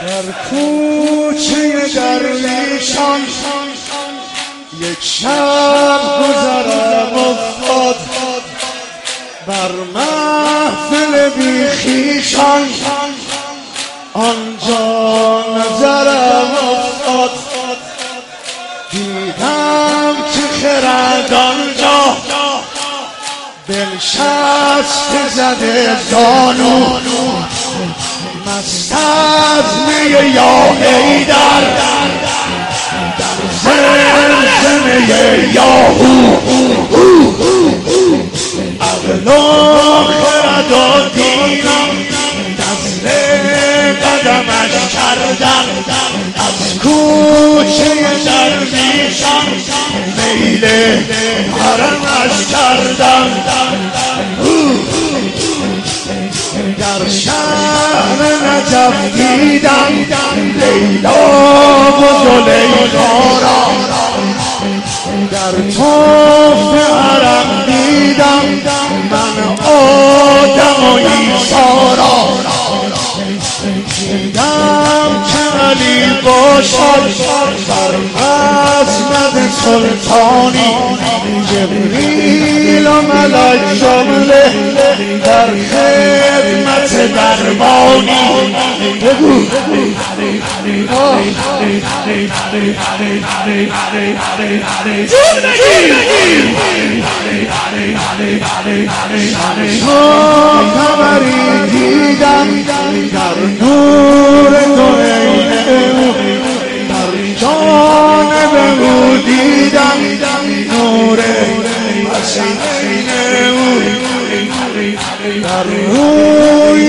در کوچه درویشان یک شب گذرم افتاد بر محفل بیخیشان. آنجا نظرم افتاد. دیدم که خرد آنجا بنشست زده زانو. مست یا در زمزمه یاهو. عقلا خرد و دینم دست قدمش کردن از کوچه درویشان میل حرمش کردن در شهر نجف دیدم. لیلا و زلیخا را. در توف عرم دیدم. من آدم و ایسا را. دیدم که علی باشد. بر مسند سلطانی. جبریل و ملک جمله در خدمت دربانی بگو کمری دیدم در نور تو در جانب او دیدم نور حسین او در روی